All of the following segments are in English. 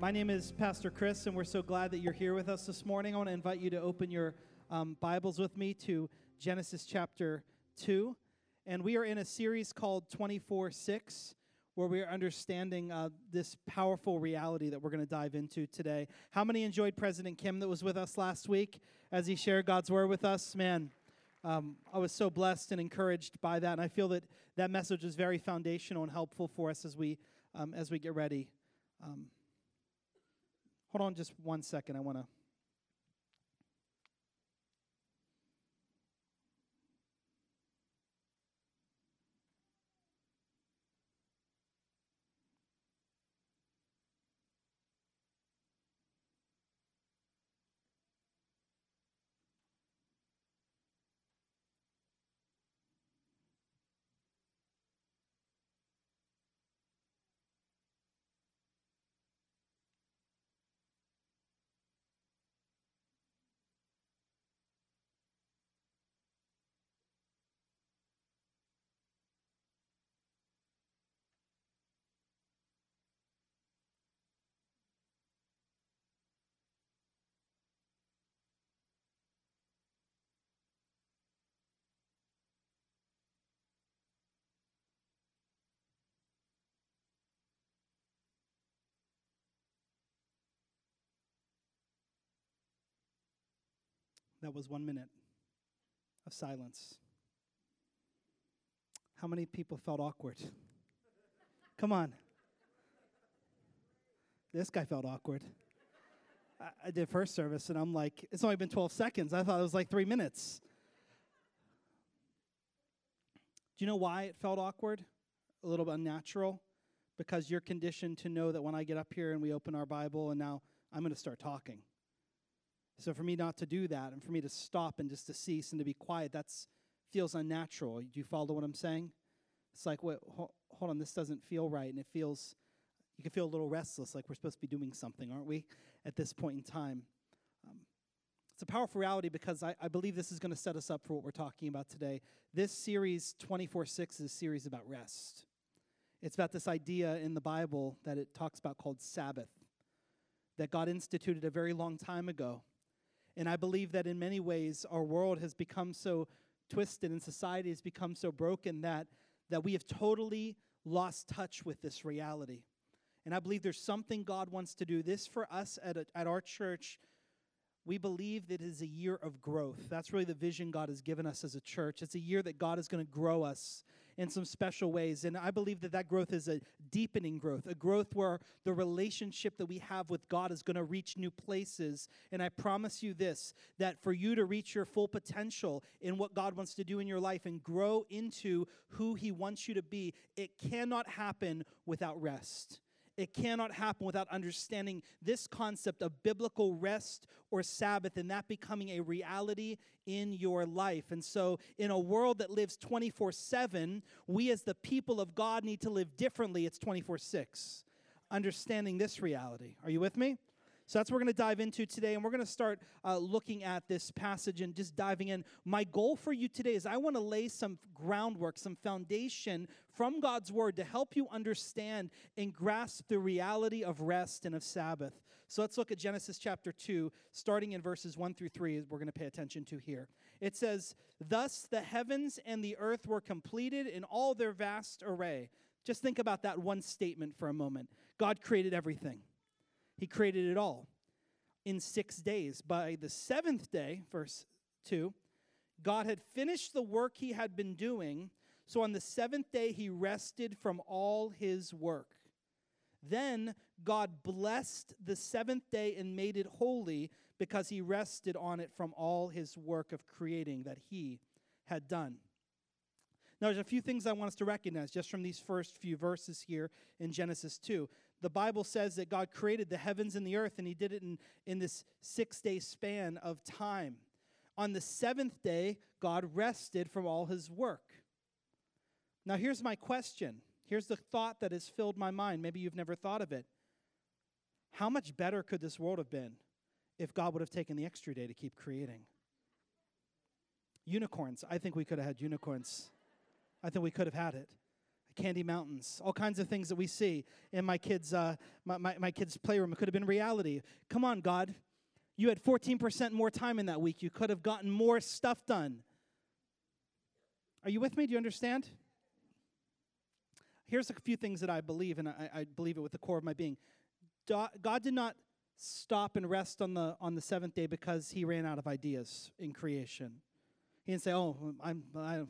My name is Pastor Chris, and we're so glad that you're here with us this morning. I want to invite you to open your um, Bibles with me to Genesis chapter 2. And we are in a series called 24 6, where we are understanding uh, this powerful reality that we're going to dive into today. How many enjoyed President Kim that was with us last week as he shared God's word with us? Man, um, I was so blessed and encouraged by that, and I feel that that message is very foundational and helpful for us as we um, as we get ready. Um, Hold on just one second. I want to. That was one minute of silence. How many people felt awkward? Come on. This guy felt awkward. I, I did first service, and I'm like, it's only been 12 seconds. I thought it was like three minutes. Do you know why it felt awkward? A little unnatural? Because you're conditioned to know that when I get up here and we open our Bible, and now I'm going to start talking. So for me not to do that and for me to stop and just to cease and to be quiet, that feels unnatural. Do you follow what I'm saying? It's like, wait, hold, hold on, this doesn't feel right, and it feels, you can feel a little restless, like we're supposed to be doing something, aren't we, at this point in time? Um, it's a powerful reality because I, I believe this is going to set us up for what we're talking about today. This series, 24 6, is a series about rest. It's about this idea in the Bible that it talks about called Sabbath, that God instituted a very long time ago and I believe that in many ways, our world has become so twisted and society has become so broken that, that we have totally lost touch with this reality. And I believe there's something God wants to do. This for us at, a, at our church we believe that it is a year of growth. That's really the vision God has given us as a church. It's a year that God is going to grow us in some special ways. And I believe that that growth is a deepening growth, a growth where the relationship that we have with God is going to reach new places. And I promise you this that for you to reach your full potential in what God wants to do in your life and grow into who He wants you to be, it cannot happen without rest. It cannot happen without understanding this concept of biblical rest or Sabbath and that becoming a reality in your life. And so, in a world that lives 24 7, we as the people of God need to live differently. It's 24 6. Understanding this reality. Are you with me? So that's what we're going to dive into today, and we're going to start uh, looking at this passage and just diving in. My goal for you today is I want to lay some groundwork, some foundation from God's Word to help you understand and grasp the reality of rest and of Sabbath. So let's look at Genesis chapter 2, starting in verses 1 through 3, we're going to pay attention to here. It says, Thus the heavens and the earth were completed in all their vast array. Just think about that one statement for a moment. God created everything. He created it all in six days. By the seventh day, verse 2, God had finished the work he had been doing. So on the seventh day, he rested from all his work. Then God blessed the seventh day and made it holy because he rested on it from all his work of creating that he had done. Now, there's a few things I want us to recognize just from these first few verses here in Genesis 2 the Bible says that God created the heavens and the earth, and He did it in, in this six day span of time. On the seventh day, God rested from all His work. Now, here's my question. Here's the thought that has filled my mind. Maybe you've never thought of it. How much better could this world have been if God would have taken the extra day to keep creating? Unicorns. I think we could have had unicorns. I think we could have had it. Candy mountains, all kinds of things that we see in my kids' uh, my, my, my kids' playroom. It could have been reality. Come on, God, you had 14% more time in that week. You could have gotten more stuff done. Are you with me? Do you understand? Here's a few things that I believe, and I, I believe it with the core of my being. God did not stop and rest on the on the seventh day because he ran out of ideas in creation. He didn't say, "Oh, I'm, I,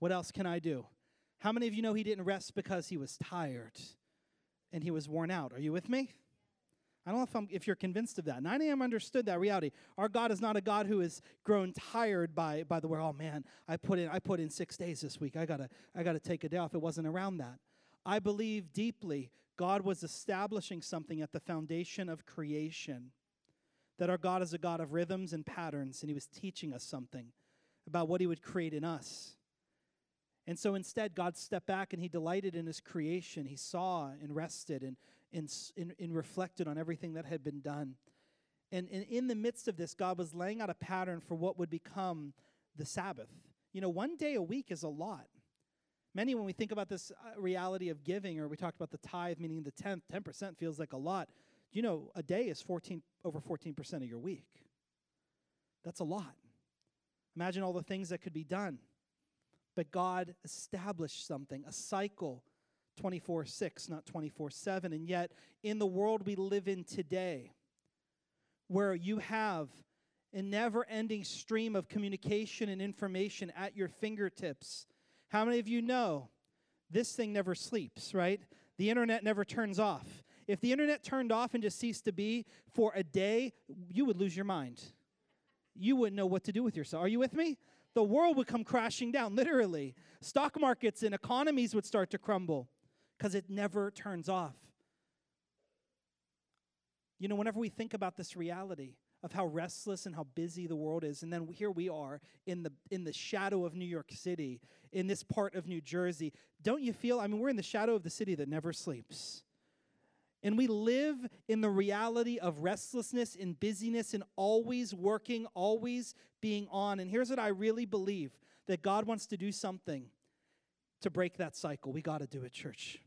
what else can I do?" How many of you know he didn't rest because he was tired and he was worn out? Are you with me? I don't know if, I'm, if you're convinced of that. 9 a.m. understood that reality. Our God is not a God who is grown tired by, by the word, oh man, I put in I put in six days this week. I gotta I gotta take a day off. It wasn't around that. I believe deeply God was establishing something at the foundation of creation. That our God is a God of rhythms and patterns, and He was teaching us something about what He would create in us. And so instead, God stepped back and He delighted in His creation. He saw and rested and, and, and, reflected on everything that had been done. And, and in the midst of this, God was laying out a pattern for what would become the Sabbath. You know, one day a week is a lot. Many, when we think about this uh, reality of giving, or we talked about the tithe, meaning the tenth, 10% feels like a lot. You know, a day is 14, over 14% of your week. That's a lot. Imagine all the things that could be done. But God established something, a cycle 24 6, not 24 7. And yet, in the world we live in today, where you have a never ending stream of communication and information at your fingertips, how many of you know this thing never sleeps, right? The internet never turns off. If the internet turned off and just ceased to be for a day, you would lose your mind. You wouldn't know what to do with yourself. Are you with me? The world would come crashing down, literally. Stock markets and economies would start to crumble because it never turns off. You know, whenever we think about this reality of how restless and how busy the world is, and then here we are in the in the shadow of New York City, in this part of New Jersey, don't you feel? I mean, we're in the shadow of the city that never sleeps. And we live in the reality of restlessness and busyness and always working, always being on. And here's what I really believe that God wants to do something to break that cycle. We got to do it, church.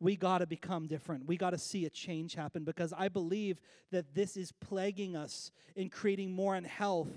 We got to become different. We got to see a change happen because I believe that this is plaguing us in creating more unhealth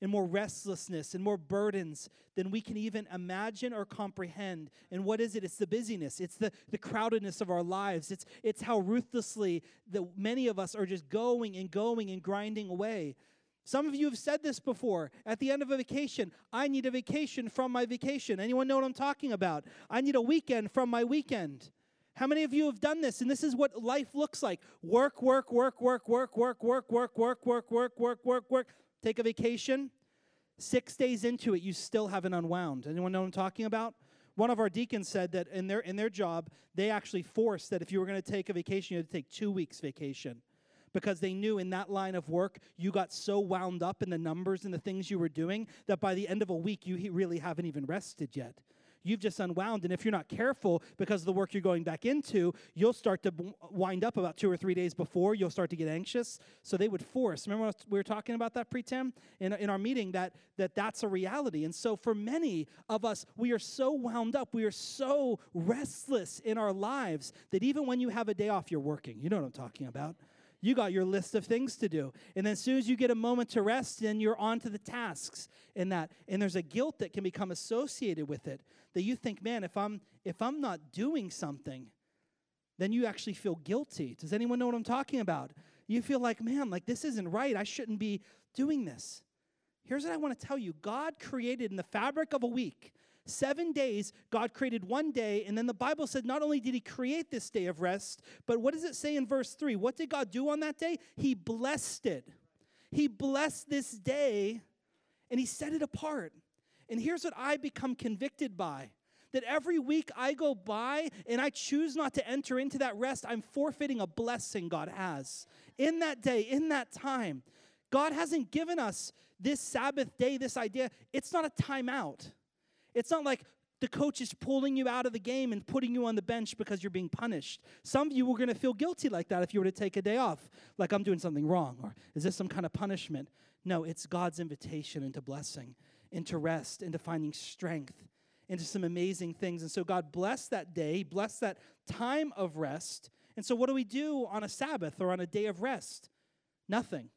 and more restlessness and more burdens than we can even imagine or comprehend. And what is it? It's the busyness, it's the, the crowdedness of our lives, it's, it's how ruthlessly that many of us are just going and going and grinding away. Some of you have said this before at the end of a vacation. I need a vacation from my vacation. Anyone know what I'm talking about? I need a weekend from my weekend. How many of you have done this? And this is what life looks like work, work, work, work, work, work, work, work, work, work, work, work, work, work. Take a vacation. Six days into it, you still haven't unwound. Anyone know what I'm talking about? One of our deacons said that in their in their job, they actually forced that if you were going to take a vacation, you had to take two weeks vacation because they knew in that line of work you got so wound up in the numbers and the things you were doing that by the end of a week you really haven't even rested yet you've just unwound. And if you're not careful because of the work you're going back into, you'll start to wind up about two or three days before. You'll start to get anxious. So they would force. Remember we were talking about that pre-tem in, in our meeting that, that that's a reality. And so for many of us, we are so wound up. We are so restless in our lives that even when you have a day off, you're working. You know what I'm talking about. You got your list of things to do. And then as soon as you get a moment to rest, then you're on to the tasks in that. And there's a guilt that can become associated with it. That you think, man, if I'm if I'm not doing something, then you actually feel guilty. Does anyone know what I'm talking about? You feel like, man, like this isn't right. I shouldn't be doing this. Here's what I want to tell you God created in the fabric of a week Seven days, God created one day, and then the Bible said not only did He create this day of rest, but what does it say in verse 3? What did God do on that day? He blessed it. He blessed this day, and He set it apart. And here's what I become convicted by that every week I go by and I choose not to enter into that rest, I'm forfeiting a blessing God has in that day, in that time. God hasn't given us this Sabbath day, this idea. It's not a timeout. It's not like the coach is pulling you out of the game and putting you on the bench because you're being punished. Some of you were going to feel guilty like that if you were to take a day off, like I'm doing something wrong, or is this some kind of punishment? No, it's God's invitation into blessing, into rest, into finding strength, into some amazing things. And so God blessed that day, blessed that time of rest. And so, what do we do on a Sabbath or on a day of rest? Nothing.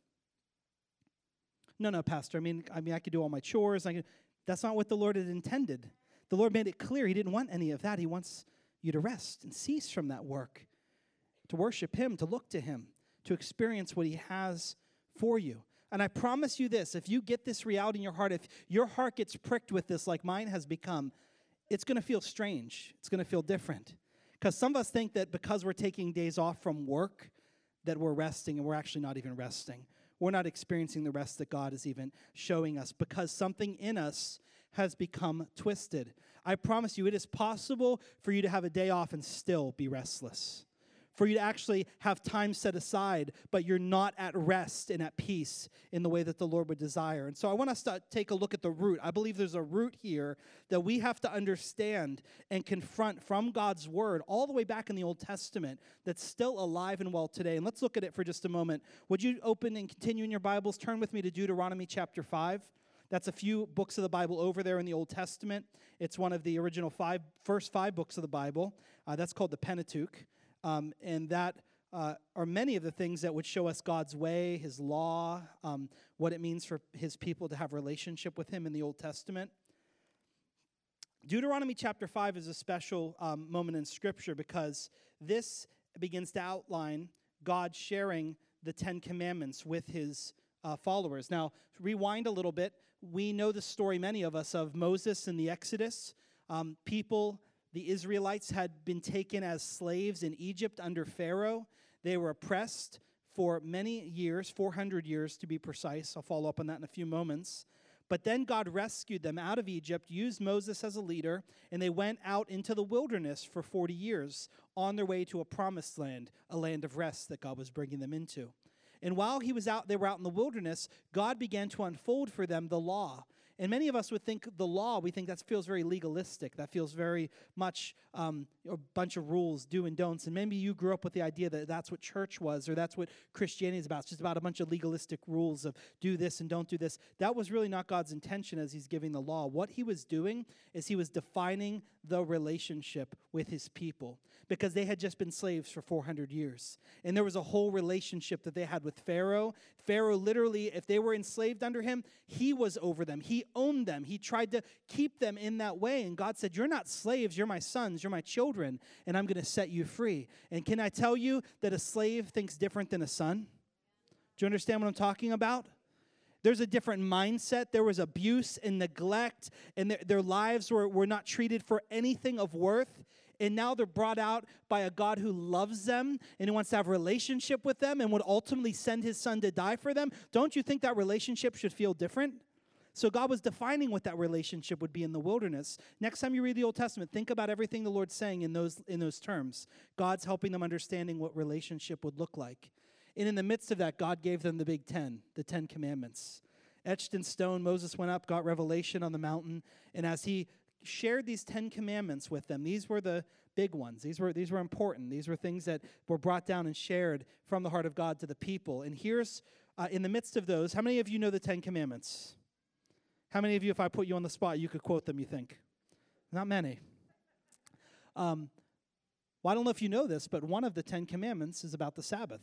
No, no, Pastor. I mean, I mean, I could do all my chores. I could, that's not what the Lord had intended. The Lord made it clear He didn't want any of that. He wants you to rest and cease from that work, to worship Him, to look to Him, to experience what He has for you. And I promise you this if you get this reality in your heart, if your heart gets pricked with this like mine has become, it's going to feel strange. It's going to feel different. Because some of us think that because we're taking days off from work, that we're resting, and we're actually not even resting. We're not experiencing the rest that God is even showing us because something in us has become twisted. I promise you, it is possible for you to have a day off and still be restless for you to actually have time set aside, but you're not at rest and at peace in the way that the Lord would desire. And so I want us to take a look at the root. I believe there's a root here that we have to understand and confront from God's word all the way back in the Old Testament that's still alive and well today. And let's look at it for just a moment. Would you open and continue in your Bibles? Turn with me to Deuteronomy chapter 5. That's a few books of the Bible over there in the Old Testament. It's one of the original five, first five books of the Bible. Uh, that's called the Pentateuch. Um, and that uh, are many of the things that would show us God's way, His law, um, what it means for His people to have relationship with Him in the Old Testament. Deuteronomy chapter 5 is a special um, moment in Scripture because this begins to outline God sharing the Ten Commandments with His uh, followers. Now, rewind a little bit. We know the story, many of us, of Moses in the Exodus. Um, people the Israelites had been taken as slaves in Egypt under Pharaoh. They were oppressed for many years, 400 years to be precise. I'll follow up on that in a few moments. But then God rescued them out of Egypt, used Moses as a leader, and they went out into the wilderness for 40 years on their way to a promised land, a land of rest that God was bringing them into. And while he was out, they were out in the wilderness, God began to unfold for them the law and many of us would think the law, we think that feels very legalistic. That feels very much um, a bunch of rules, do and don'ts. And maybe you grew up with the idea that that's what church was or that's what Christianity is about. It's just about a bunch of legalistic rules of do this and don't do this. That was really not God's intention as He's giving the law. What He was doing is He was defining the relationship with His people because they had just been slaves for 400 years. And there was a whole relationship that they had with Pharaoh. Pharaoh literally, if they were enslaved under him, he was over them. He owned them. He tried to keep them in that way. And God said, You're not slaves, you're my sons, you're my children, and I'm going to set you free. And can I tell you that a slave thinks different than a son? Do you understand what I'm talking about? There's a different mindset. There was abuse and neglect, and their, their lives were, were not treated for anything of worth and now they're brought out by a God who loves them and who wants to have a relationship with them and would ultimately send his son to die for them, don't you think that relationship should feel different? So God was defining what that relationship would be in the wilderness. Next time you read the Old Testament, think about everything the Lord's saying in those in those terms. God's helping them understanding what relationship would look like. And in the midst of that, God gave them the big 10, the 10 commandments. Etched in stone, Moses went up, got revelation on the mountain, and as he shared these 10 commandments with them. These were the big ones. These were these were important. These were things that were brought down and shared from the heart of God to the people. And here's uh, in the midst of those, how many of you know the 10 commandments? How many of you if I put you on the spot, you could quote them, you think? Not many. Um, well, I don't know if you know this, but one of the 10 commandments is about the Sabbath.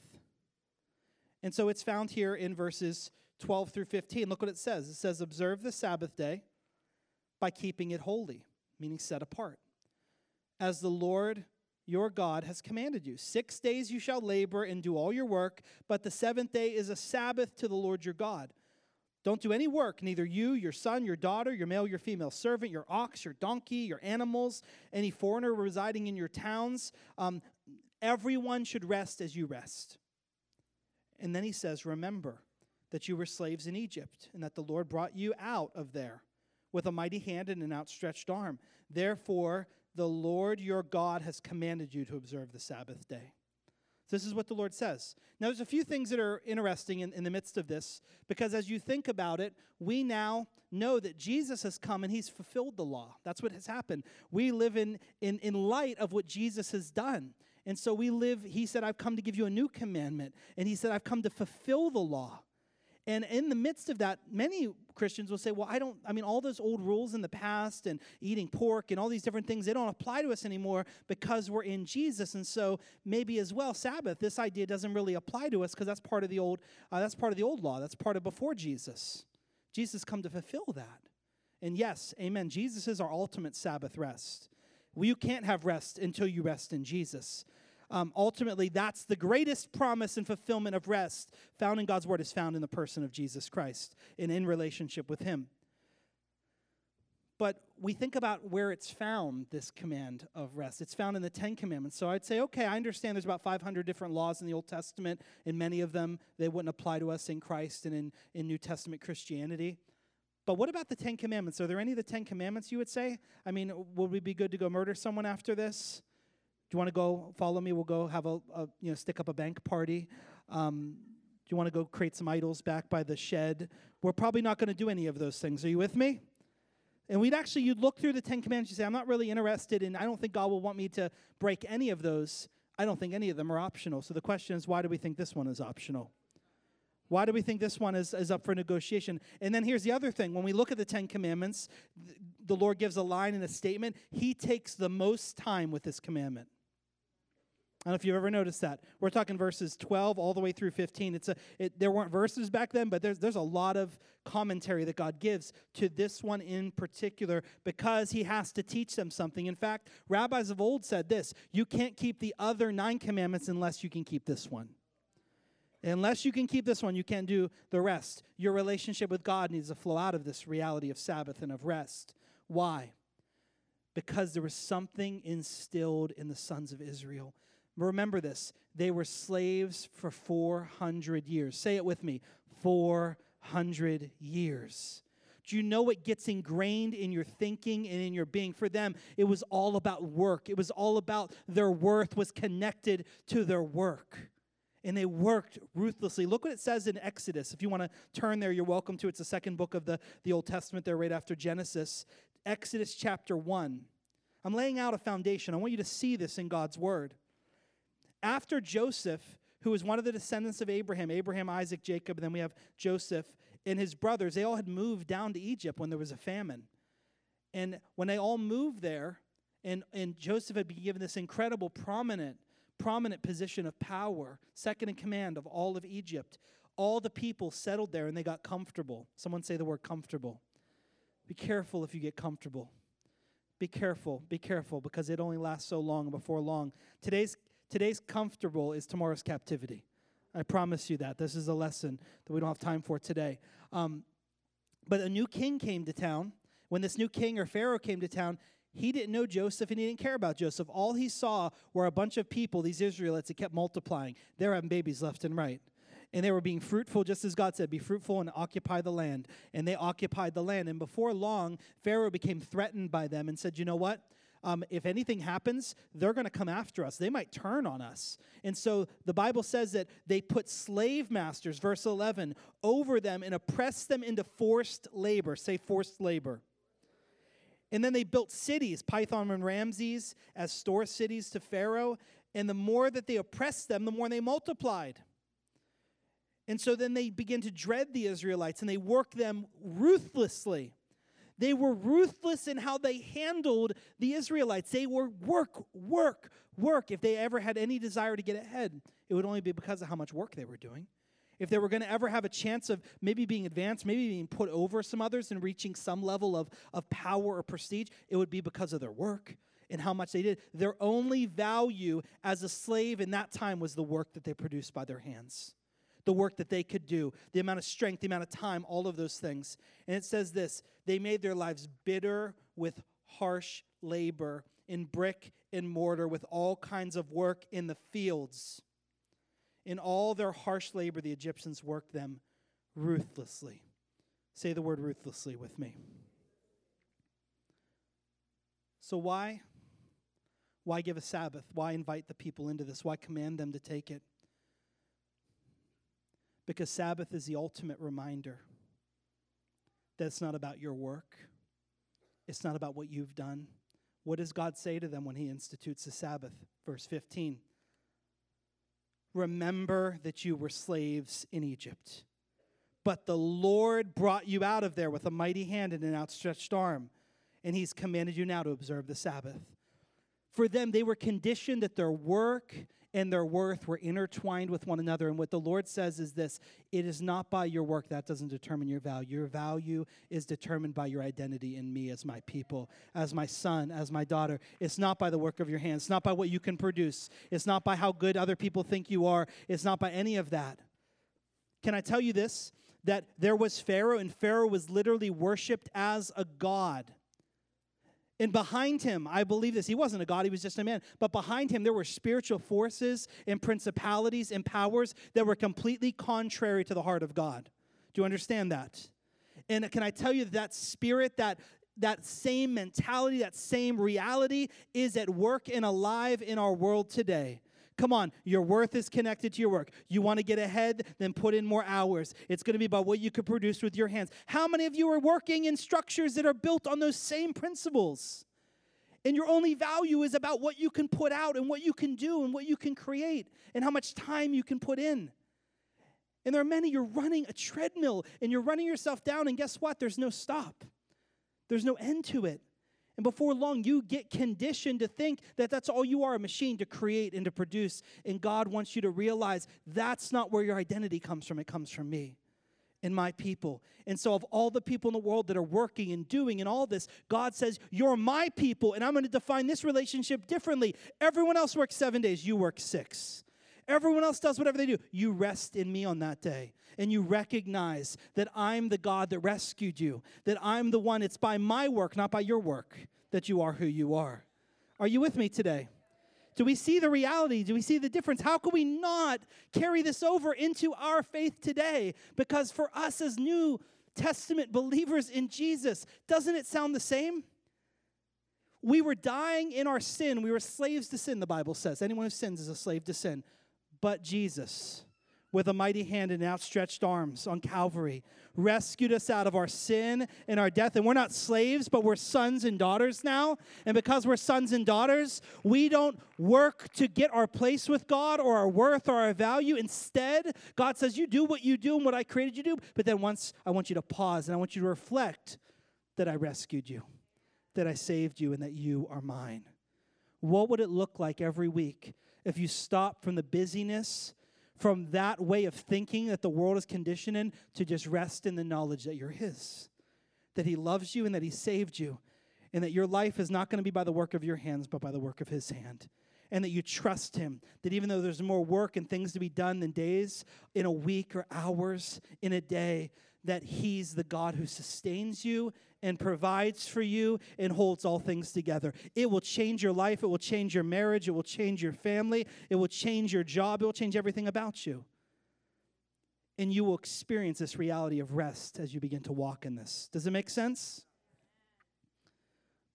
And so it's found here in verses 12 through 15. Look what it says. It says, Observe the Sabbath day by keeping it holy, meaning set apart. As the Lord your God has commanded you. Six days you shall labor and do all your work, but the seventh day is a Sabbath to the Lord your God. Don't do any work, neither you, your son, your daughter, your male, your female servant, your ox, your donkey, your animals, any foreigner residing in your towns. Um, everyone should rest as you rest. And then he says, Remember that you were slaves in Egypt, and that the Lord brought you out of there with a mighty hand and an outstretched arm. Therefore, the Lord your God has commanded you to observe the Sabbath day. This is what the Lord says. Now, there's a few things that are interesting in, in the midst of this, because as you think about it, we now know that Jesus has come and he's fulfilled the law. That's what has happened. We live in, in, in light of what Jesus has done. And so we live, he said, I've come to give you a new commandment. And he said, I've come to fulfill the law. And in the midst of that, many Christians will say, well, I don't, I mean, all those old rules in the past and eating pork and all these different things, they don't apply to us anymore because we're in Jesus. And so maybe as well, Sabbath, this idea doesn't really apply to us because that's part of the old, uh, that's part of the old law. That's part of before Jesus. Jesus come to fulfill that. And yes, amen. Jesus is our ultimate Sabbath rest. Well, you can't have rest until you rest in Jesus um, ultimately, that's the greatest promise and fulfillment of rest found in God's word is found in the person of Jesus Christ and in relationship with Him. But we think about where it's found, this command of rest. It's found in the Ten Commandments. So I'd say, okay, I understand there's about 500 different laws in the Old Testament, and many of them, they wouldn't apply to us in Christ and in, in New Testament Christianity. But what about the Ten Commandments? Are there any of the Ten Commandments you would say? I mean, would we be good to go murder someone after this? Do you want to go follow me? We'll go have a, a you know stick up a bank party. Um, do you want to go create some idols back by the shed? We're probably not going to do any of those things. Are you with me? And we'd actually you'd look through the Ten Commandments. You say, I'm not really interested in. I don't think God will want me to break any of those. I don't think any of them are optional. So the question is, why do we think this one is optional? Why do we think this one is, is up for negotiation? And then here's the other thing. When we look at the Ten Commandments, the Lord gives a line in a statement. He takes the most time with this commandment. I don't know if you've ever noticed that. We're talking verses 12 all the way through 15. It's a, it, there weren't verses back then, but there's, there's a lot of commentary that God gives to this one in particular because he has to teach them something. In fact, rabbis of old said this you can't keep the other nine commandments unless you can keep this one. Unless you can keep this one, you can't do the rest. Your relationship with God needs to flow out of this reality of Sabbath and of rest. Why? Because there was something instilled in the sons of Israel Remember this. They were slaves for 400 years. Say it with me 400 years. Do you know what gets ingrained in your thinking and in your being? For them, it was all about work. It was all about their worth was connected to their work. And they worked ruthlessly. Look what it says in Exodus. If you want to turn there, you're welcome to. It's the second book of the, the Old Testament there, right after Genesis. Exodus chapter 1. I'm laying out a foundation. I want you to see this in God's word after Joseph, who was one of the descendants of Abraham, Abraham, Isaac, Jacob, and then we have Joseph and his brothers, they all had moved down to Egypt when there was a famine. And when they all moved there, and, and Joseph had been given this incredible, prominent, prominent position of power, second in command of all of Egypt, all the people settled there and they got comfortable. Someone say the word comfortable. Be careful if you get comfortable. Be careful, be careful, because it only lasts so long. Before long, today's Today's comfortable is tomorrow's captivity. I promise you that. This is a lesson that we don't have time for today. Um, but a new king came to town. When this new king or Pharaoh came to town, he didn't know Joseph and he didn't care about Joseph. All he saw were a bunch of people, these Israelites, that kept multiplying. They were having babies left and right. And they were being fruitful, just as God said, be fruitful and occupy the land. And they occupied the land. And before long, Pharaoh became threatened by them and said, You know what? Um, if anything happens, they're going to come after us. They might turn on us. And so the Bible says that they put slave masters, verse 11, over them and oppressed them into forced labor. Say forced labor. And then they built cities, Pithom and Ramses, as store cities to Pharaoh. And the more that they oppressed them, the more they multiplied. And so then they begin to dread the Israelites and they work them ruthlessly. They were ruthless in how they handled the Israelites. They were work, work, work. If they ever had any desire to get ahead, it would only be because of how much work they were doing. If they were going to ever have a chance of maybe being advanced, maybe being put over some others and reaching some level of, of power or prestige, it would be because of their work and how much they did. Their only value as a slave in that time was the work that they produced by their hands the work that they could do, the amount of strength, the amount of time, all of those things. And it says this they made their lives bitter with harsh labor in brick and mortar, with all kinds of work in the fields. In all their harsh labor, the Egyptians worked them ruthlessly. Say the word ruthlessly with me. So, why? Why give a Sabbath? Why invite the people into this? Why command them to take it? Because Sabbath is the ultimate reminder that it's not about your work, it's not about what you've done. What does God say to them when He institutes the Sabbath? Verse 15 Remember that you were slaves in Egypt. But the Lord brought you out of there with a mighty hand and an outstretched arm, and He's commanded you now to observe the Sabbath. For them, they were conditioned that their work and their worth were intertwined with one another. And what the Lord says is this it is not by your work that doesn't determine your value. Your value is determined by your identity in me as my people, as my son, as my daughter. It's not by the work of your hands, it's not by what you can produce, it's not by how good other people think you are, it's not by any of that. Can I tell you this? That there was Pharaoh, and Pharaoh was literally worshiped as a god. And behind him, I believe this, he wasn't a God, he was just a man. But behind him, there were spiritual forces and principalities and powers that were completely contrary to the heart of God. Do you understand that? And can I tell you that, spirit, that, that same mentality, that same reality is at work and alive in our world today. Come on, your worth is connected to your work. You want to get ahead, then put in more hours. It's going to be about what you can produce with your hands. How many of you are working in structures that are built on those same principles? And your only value is about what you can put out and what you can do and what you can create and how much time you can put in. And there are many, you're running a treadmill and you're running yourself down, and guess what? There's no stop, there's no end to it. And before long, you get conditioned to think that that's all you are a machine to create and to produce. And God wants you to realize that's not where your identity comes from. It comes from me and my people. And so, of all the people in the world that are working and doing and all this, God says, You're my people. And I'm going to define this relationship differently. Everyone else works seven days, you work six. Everyone else does whatever they do. You rest in me on that day. And you recognize that I'm the God that rescued you, that I'm the one, it's by my work, not by your work, that you are who you are. Are you with me today? Do we see the reality? Do we see the difference? How can we not carry this over into our faith today? Because for us as New Testament believers in Jesus, doesn't it sound the same? We were dying in our sin. We were slaves to sin, the Bible says. Anyone who sins is a slave to sin but Jesus, with a mighty hand and outstretched arms on Calvary, rescued us out of our sin and our death. And we're not slaves, but we're sons and daughters now. And because we're sons and daughters, we don't work to get our place with God or our worth or our value. Instead, God says, You do what you do and what I created you to do. But then once I want you to pause and I want you to reflect that I rescued you, that I saved you, and that you are mine. What would it look like every week if you stop from the busyness, from that way of thinking that the world is conditioned in, to just rest in the knowledge that you're His, that He loves you and that He saved you, and that your life is not going to be by the work of your hands, but by the work of His hand. And that you trust Him, that even though there's more work and things to be done than days, in a week or hours, in a day, that He's the God who sustains you and provides for you and holds all things together. It will change your life, it will change your marriage, it will change your family, it will change your job, it will change everything about you. And you will experience this reality of rest as you begin to walk in this. Does it make sense?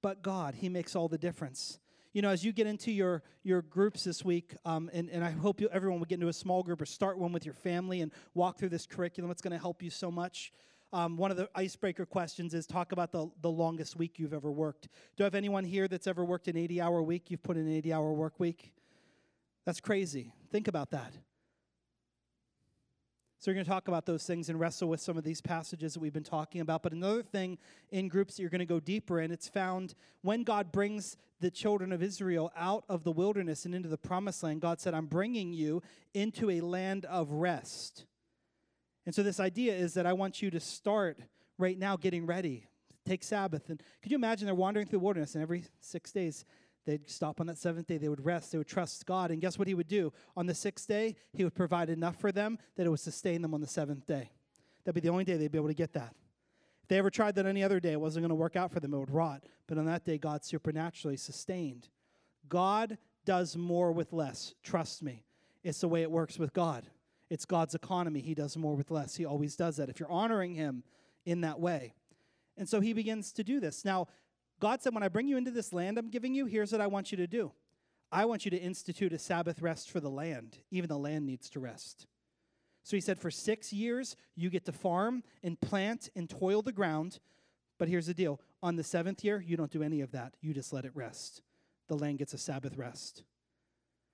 But God, He makes all the difference you know, as you get into your, your groups this week, um, and, and I hope you, everyone will get into a small group or start one with your family and walk through this curriculum. It's going to help you so much. Um, one of the icebreaker questions is talk about the, the longest week you've ever worked. Do I have anyone here that's ever worked an 80 hour week? You've put in an 80 hour work week? That's crazy. Think about that. So we're going to talk about those things and wrestle with some of these passages that we've been talking about. But another thing in groups that you're going to go deeper in, it's found when God brings the children of Israel out of the wilderness and into the promised land, God said, I'm bringing you into a land of rest. And so this idea is that I want you to start right now getting ready. Take Sabbath. And could you imagine they're wandering through the wilderness and every six days They'd stop on that seventh day, they would rest, they would trust God. And guess what He would do? On the sixth day, He would provide enough for them that it would sustain them on the seventh day. That'd be the only day they'd be able to get that. If they ever tried that any other day, it wasn't going to work out for them, it would rot. But on that day, God supernaturally sustained. God does more with less. Trust me. It's the way it works with God. It's God's economy. He does more with less. He always does that if you're honoring Him in that way. And so He begins to do this. Now, God said, When I bring you into this land I'm giving you, here's what I want you to do. I want you to institute a Sabbath rest for the land. Even the land needs to rest. So he said, For six years, you get to farm and plant and toil the ground. But here's the deal on the seventh year, you don't do any of that. You just let it rest. The land gets a Sabbath rest.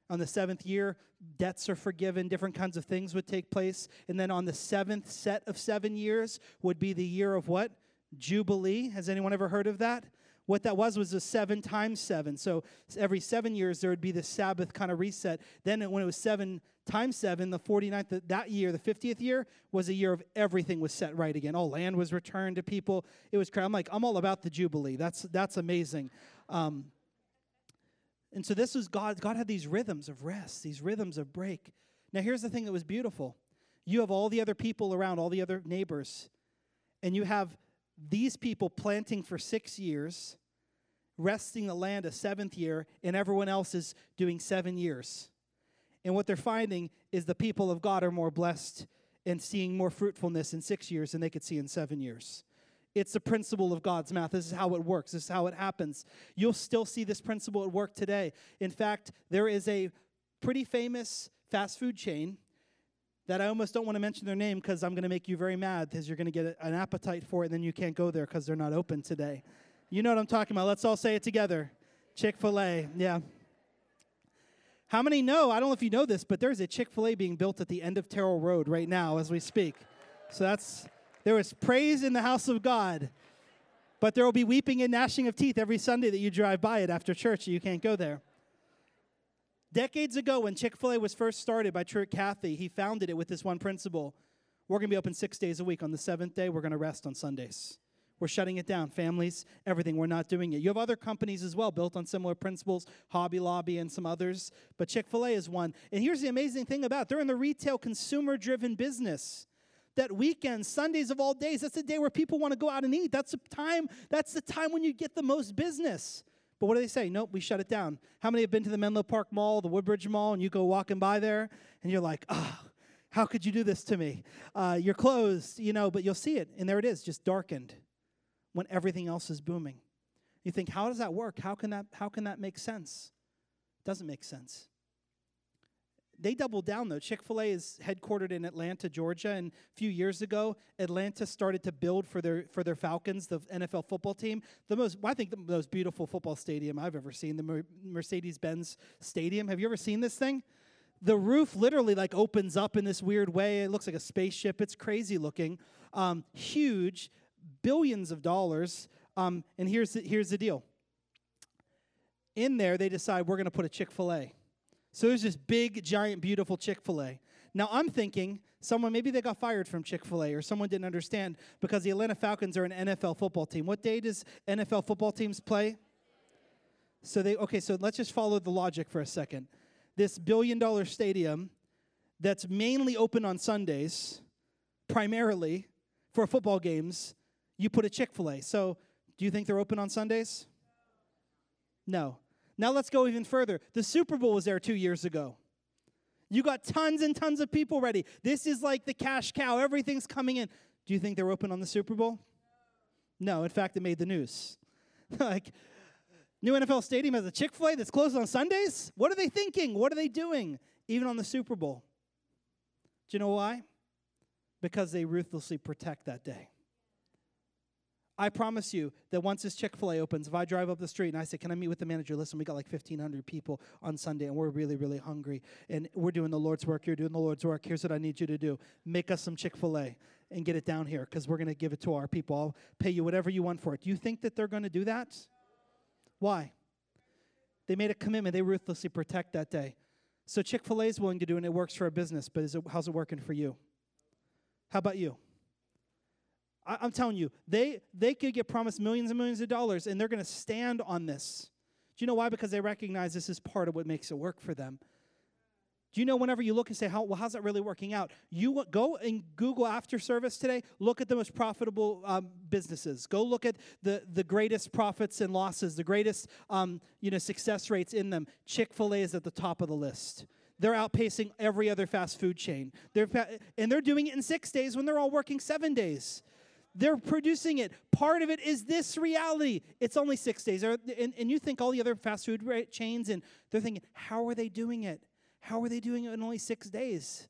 On the seventh year, debts are forgiven, different kinds of things would take place. And then on the seventh set of seven years would be the year of what? Jubilee. Has anyone ever heard of that? What that was was a seven times seven. So every seven years, there would be the Sabbath kind of reset. Then when it was seven times seven, the 49th, that year, the 50th year, was a year of everything was set right again. All land was returned to people. It was, I'm like, I'm all about the Jubilee. That's, that's amazing. Um, and so this was God. God had these rhythms of rest, these rhythms of break. Now, here's the thing that was beautiful you have all the other people around, all the other neighbors, and you have these people planting for six years, resting the land a seventh year, and everyone else is doing seven years. And what they're finding is the people of God are more blessed and seeing more fruitfulness in six years than they could see in seven years. It's the principle of God's math. This is how it works. This is how it happens. You'll still see this principle at work today. In fact, there is a pretty famous fast food chain that I almost don't want to mention their name because I'm going to make you very mad because you're going to get an appetite for it and then you can't go there because they're not open today. You know what I'm talking about. Let's all say it together Chick fil A. Yeah. How many know? I don't know if you know this, but there's a Chick fil A being built at the end of Terrell Road right now as we speak. So that's, there is praise in the house of God. But there will be weeping and gnashing of teeth every Sunday that you drive by it after church. You can't go there. Decades ago, when Chick fil A was first started by Truett Cathy, he founded it with this one principle We're going to be open six days a week. On the seventh day, we're going to rest on Sundays. We're shutting it down. Families, everything. We're not doing it. You have other companies as well built on similar principles, Hobby Lobby and some others, but Chick fil A is one. And here's the amazing thing about it. they're in the retail consumer driven business. That weekend, Sundays of all days, that's the day where people want to go out and eat. That's the time, that's the time when you get the most business. But what do they say? Nope, we shut it down. How many have been to the Menlo Park Mall, the Woodbridge Mall, and you go walking by there and you're like, oh, how could you do this to me? Uh, you're closed, you know, but you'll see it. And there it is, just darkened when everything else is booming. You think, how does that work? How can that, how can that make sense? It doesn't make sense. They doubled down though. Chick fil A is headquartered in Atlanta, Georgia, and a few years ago, Atlanta started to build for their, for their Falcons, the NFL football team, the most, I think, the most beautiful football stadium I've ever seen, the Mercedes Benz Stadium. Have you ever seen this thing? the roof literally like opens up in this weird way. It looks like a spaceship. It's crazy looking, um, huge billions of dollars. Um, and here's the, here's the deal. In there, they decide we're going to put a Chick fil A. So there's this big, giant, beautiful Chick fil A. Now I'm thinking someone, maybe they got fired from Chick fil A or someone didn't understand because the Atlanta Falcons are an NFL football team. What day does NFL football teams play? So they, okay, so let's just follow the logic for a second. This billion dollar stadium that's mainly open on Sundays, primarily for football games, you put a Chick fil A. So, do you think they're open on Sundays? No. Now let's go even further. The Super Bowl was there two years ago. You got tons and tons of people ready. This is like the cash cow. Everything's coming in. Do you think they're open on the Super Bowl? No. In fact, it made the news. like, new NFL stadium has a Chick fil A that's closed on Sundays? What are they thinking? What are they doing? Even on the Super Bowl. Do you know why? Because they ruthlessly protect that day. I promise you that once this Chick fil A opens, if I drive up the street and I say, Can I meet with the manager? Listen, we got like 1,500 people on Sunday and we're really, really hungry and we're doing the Lord's work. You're doing the Lord's work. Here's what I need you to do make us some Chick fil A and get it down here because we're going to give it to our people. I'll pay you whatever you want for it. Do you think that they're going to do that? Why? They made a commitment. They ruthlessly protect that day. So Chick fil A is willing to do it and it works for a business, but it, how's it working for you? How about you? I, am telling you, they, they could get promised millions and millions of dollars, and they're going to stand on this. Do you know why? Because they recognize this is part of what makes it work for them. Do you know whenever you look and say, How, well, how's that really working out? You go and Google after service today, look at the most profitable um, businesses. Go look at the, the greatest profits and losses, the greatest um, you know, success rates in them. Chick fil A is at the top of the list. They're outpacing every other fast food chain. They're, and they're doing it in six days when they're all working seven days. They're producing it. Part of it is this reality. It's only six days. And, and you think all the other fast food chains, and they're thinking, how are they doing it? How are they doing it in only six days?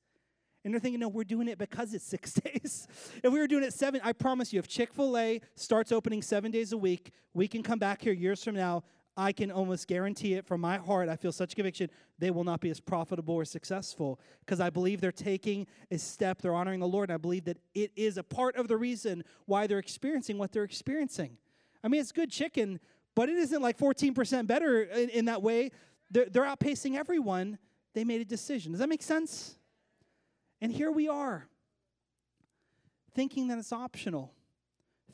And they're thinking, no, we're doing it because it's six days. if we were doing it seven, I promise you, if Chick fil A starts opening seven days a week, we can come back here years from now. I can almost guarantee it from my heart. I feel such conviction they will not be as profitable or successful because I believe they're taking a step, they're honoring the Lord. And I believe that it is a part of the reason why they're experiencing what they're experiencing. I mean, it's good chicken, but it isn't like 14% better in, in that way. They're, they're outpacing everyone. They made a decision. Does that make sense? And here we are, thinking that it's optional,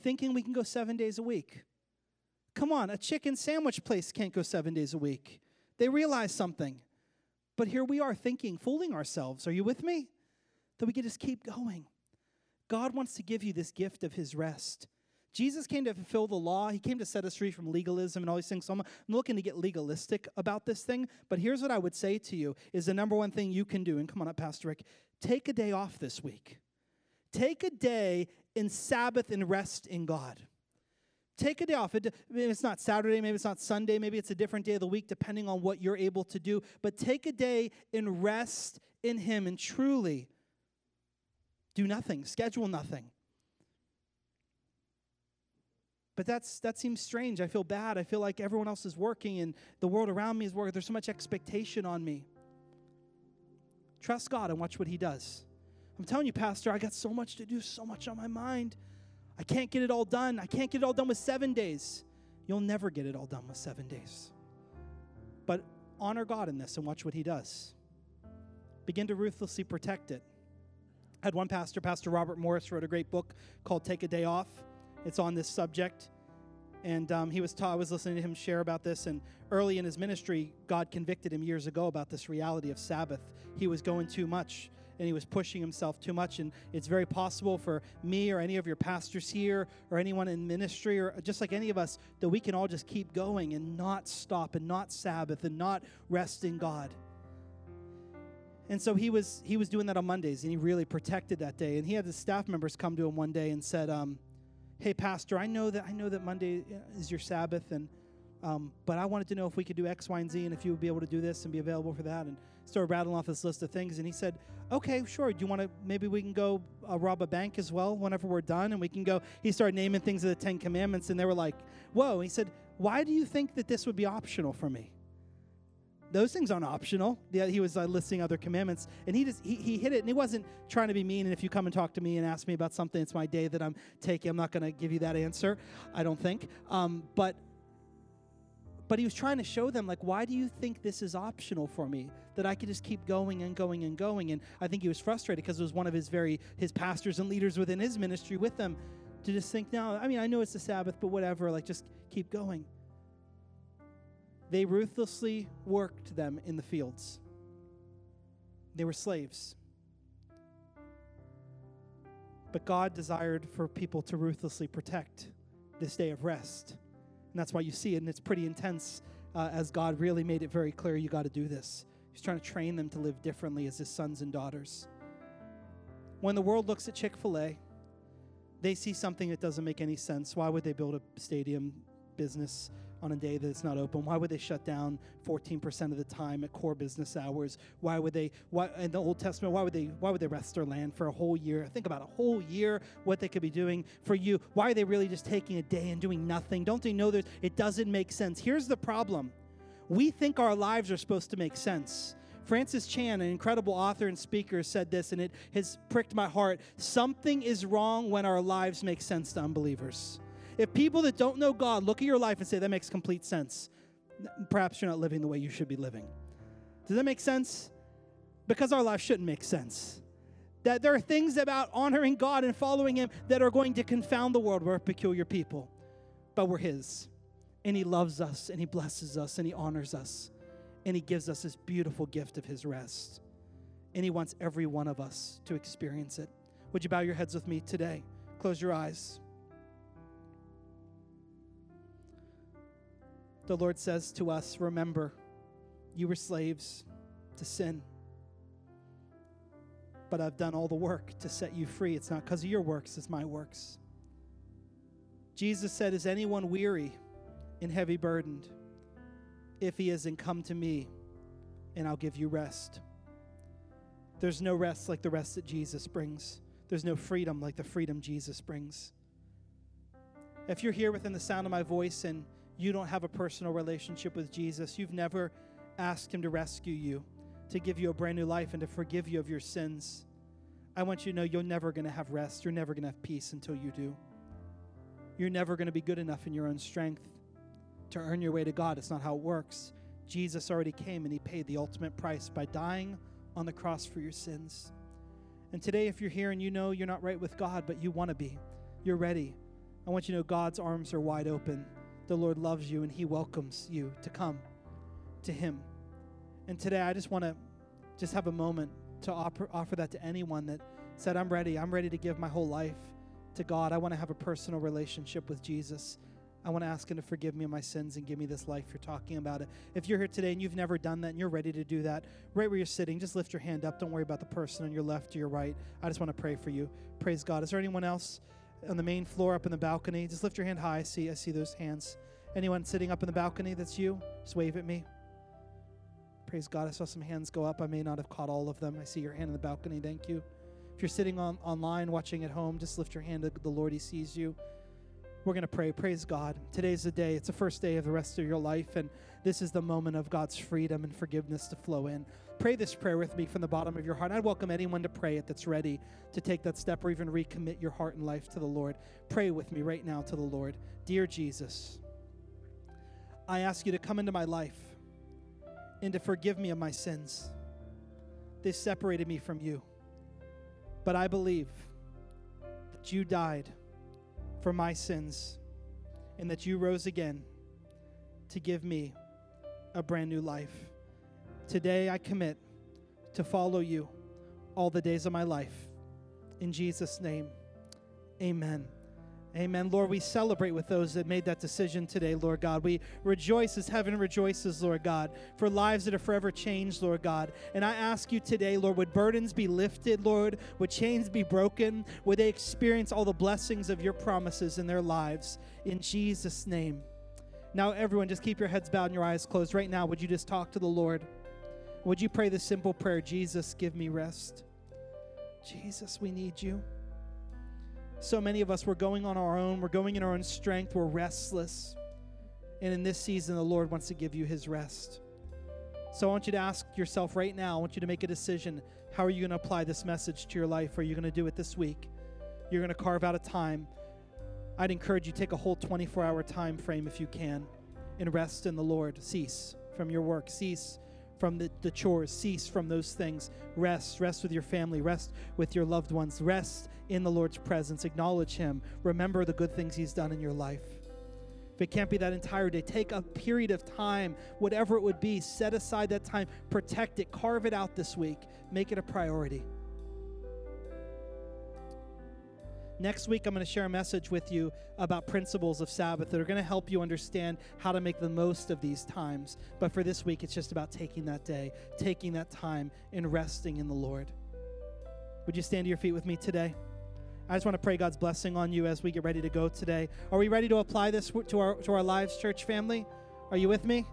thinking we can go seven days a week Come on, a chicken sandwich place can't go seven days a week. They realize something. But here we are thinking, fooling ourselves. Are you with me? That we can just keep going. God wants to give you this gift of his rest. Jesus came to fulfill the law. He came to set us free from legalism and all these things. So I'm looking to get legalistic about this thing. But here's what I would say to you is the number one thing you can do, and come on up, Pastor Rick, take a day off this week. Take a day in Sabbath and rest in God. Take a day off. It, maybe it's not Saturday, maybe it's not Sunday, maybe it's a different day of the week, depending on what you're able to do. But take a day and rest in Him and truly do nothing, schedule nothing. But that's that seems strange. I feel bad. I feel like everyone else is working and the world around me is working. There's so much expectation on me. Trust God and watch what He does. I'm telling you, Pastor, I got so much to do, so much on my mind. I can't get it all done. I can't get it all done with seven days. You'll never get it all done with seven days. But honor God in this and watch what He does. Begin to ruthlessly protect it. I had one pastor, Pastor Robert Morris, wrote a great book called Take a Day Off. It's on this subject. And um, he was ta- I was listening to him share about this. And early in his ministry, God convicted him years ago about this reality of Sabbath. He was going too much and he was pushing himself too much. And it's very possible for me or any of your pastors here or anyone in ministry or just like any of us that we can all just keep going and not stop and not Sabbath and not rest in God. And so he was he was doing that on Mondays, and he really protected that day. And he had his staff members come to him one day and said, um, "Hey, pastor, I know that I know that Monday is your Sabbath, and um, but I wanted to know if we could do X, Y, and Z, and if you would be able to do this and be available for that." And started rattling off this list of things. And he said, okay, sure. Do you want to, maybe we can go uh, rob a bank as well whenever we're done? And we can go. He started naming things of the Ten Commandments, and they were like, whoa. he said, why do you think that this would be optional for me? Those things aren't optional. Yeah, he was uh, listing other commandments, and he just he, he hit it, and he wasn't trying to be mean. And if you come and talk to me and ask me about something, it's my day that I'm taking. I'm not going to give you that answer. I don't think. Um, but but he was trying to show them, like, why do you think this is optional for me? That I could just keep going and going and going. And I think he was frustrated because it was one of his very his pastors and leaders within his ministry with them to just think, no, I mean, I know it's the Sabbath, but whatever, like just keep going. They ruthlessly worked them in the fields. They were slaves. But God desired for people to ruthlessly protect this day of rest. And that's why you see it, and it's pretty intense uh, as God really made it very clear you got to do this. He's trying to train them to live differently as his sons and daughters. When the world looks at Chick fil A, they see something that doesn't make any sense. Why would they build a stadium business on a day that it's not open? Why would they shut down 14% of the time at core business hours? Why would they why in the Old Testament, why would they why would they rest their land for a whole year? Think about a whole year what they could be doing for you. Why are they really just taking a day and doing nothing? Don't they know that it doesn't make sense? Here's the problem. We think our lives are supposed to make sense. Francis Chan, an incredible author and speaker, said this, and it has pricked my heart. Something is wrong when our lives make sense to unbelievers. If people that don't know God look at your life and say, that makes complete sense, perhaps you're not living the way you should be living. Does that make sense? Because our life shouldn't make sense. That there are things about honoring God and following Him that are going to confound the world. We're a peculiar people, but we're His. And He loves us, and He blesses us, and He honors us, and He gives us this beautiful gift of His rest. And He wants every one of us to experience it. Would you bow your heads with me today? Close your eyes. The Lord says to us, Remember, you were slaves to sin, but I've done all the work to set you free. It's not because of your works, it's my works. Jesus said, Is anyone weary and heavy burdened? If he isn't, come to me and I'll give you rest. There's no rest like the rest that Jesus brings. There's no freedom like the freedom Jesus brings. If you're here within the sound of my voice and you don't have a personal relationship with Jesus, you've never asked Him to rescue you, to give you a brand new life, and to forgive you of your sins, I want you to know you're never going to have rest. You're never going to have peace until you do. You're never going to be good enough in your own strength to earn your way to God. It's not how it works. Jesus already came and He paid the ultimate price by dying on the cross for your sins. And today, if you're here and you know you're not right with God, but you want to be, you're ready, I want you to know God's arms are wide open. The Lord loves you and He welcomes you to come to Him. And today, I just want to just have a moment to offer, offer that to anyone that said, I'm ready. I'm ready to give my whole life to God. I want to have a personal relationship with Jesus. I want to ask Him to forgive me of my sins and give me this life you're talking about it. If you're here today and you've never done that and you're ready to do that, right where you're sitting, just lift your hand up. Don't worry about the person on your left or your right. I just want to pray for you. Praise God. Is there anyone else on the main floor up in the balcony? Just lift your hand high. I see, I see those hands. Anyone sitting up in the balcony that's you? Just wave at me. Praise God. I saw some hands go up. I may not have caught all of them. I see your hand in the balcony. Thank you. If you're sitting on online watching at home, just lift your hand the Lord. He sees you. We're going to pray. Praise God. Today's the day. It's the first day of the rest of your life, and this is the moment of God's freedom and forgiveness to flow in. Pray this prayer with me from the bottom of your heart. I'd welcome anyone to pray it that's ready to take that step or even recommit your heart and life to the Lord. Pray with me right now to the Lord. Dear Jesus, I ask you to come into my life and to forgive me of my sins. They separated me from you. But I believe that you died for my sins and that you rose again to give me a brand new life. Today I commit to follow you all the days of my life. In Jesus' name, amen. Amen. Lord, we celebrate with those that made that decision today, Lord God. We rejoice as heaven rejoices, Lord God, for lives that are forever changed, Lord God. And I ask you today, Lord, would burdens be lifted, Lord? Would chains be broken? Would they experience all the blessings of your promises in their lives? In Jesus' name. Now, everyone, just keep your heads bowed and your eyes closed. Right now, would you just talk to the Lord? Would you pray the simple prayer Jesus, give me rest? Jesus, we need you. So many of us, we're going on our own, we're going in our own strength, we're restless. And in this season, the Lord wants to give you his rest. So I want you to ask yourself right now, I want you to make a decision. How are you going to apply this message to your life? Are you going to do it this week? You're going to carve out a time. I'd encourage you take a whole 24 hour time frame if you can and rest in the Lord. Cease from your work. Cease from the, the chores, cease from those things. Rest, rest with your family, rest with your loved ones, rest in the Lord's presence. Acknowledge Him. Remember the good things He's done in your life. If it can't be that entire day, take a period of time, whatever it would be, set aside that time, protect it, carve it out this week, make it a priority. Next week, I'm going to share a message with you about principles of Sabbath that are going to help you understand how to make the most of these times. But for this week, it's just about taking that day, taking that time, and resting in the Lord. Would you stand to your feet with me today? I just want to pray God's blessing on you as we get ready to go today. Are we ready to apply this to our to our lives, church family? Are you with me?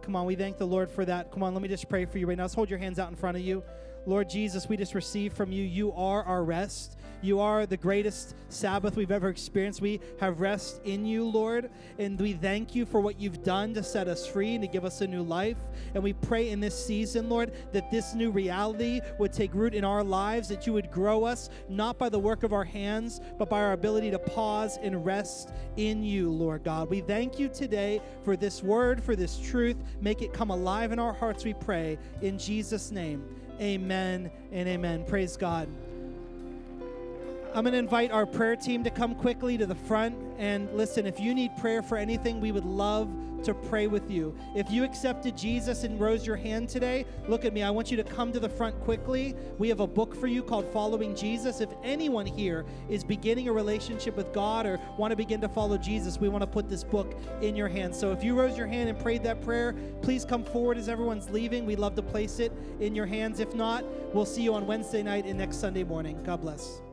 Come on, we thank the Lord for that. Come on, let me just pray for you right now. Let's hold your hands out in front of you. Lord Jesus, we just receive from you. You are our rest. You are the greatest Sabbath we've ever experienced. We have rest in you, Lord. And we thank you for what you've done to set us free and to give us a new life. And we pray in this season, Lord, that this new reality would take root in our lives, that you would grow us, not by the work of our hands, but by our ability to pause and rest in you, Lord God. We thank you today for this word, for this truth. Make it come alive in our hearts, we pray. In Jesus' name, amen and amen. Praise God. I'm going to invite our prayer team to come quickly to the front. And listen, if you need prayer for anything, we would love to pray with you. If you accepted Jesus and rose your hand today, look at me. I want you to come to the front quickly. We have a book for you called Following Jesus. If anyone here is beginning a relationship with God or want to begin to follow Jesus, we want to put this book in your hands. So if you rose your hand and prayed that prayer, please come forward as everyone's leaving. We'd love to place it in your hands. If not, we'll see you on Wednesday night and next Sunday morning. God bless.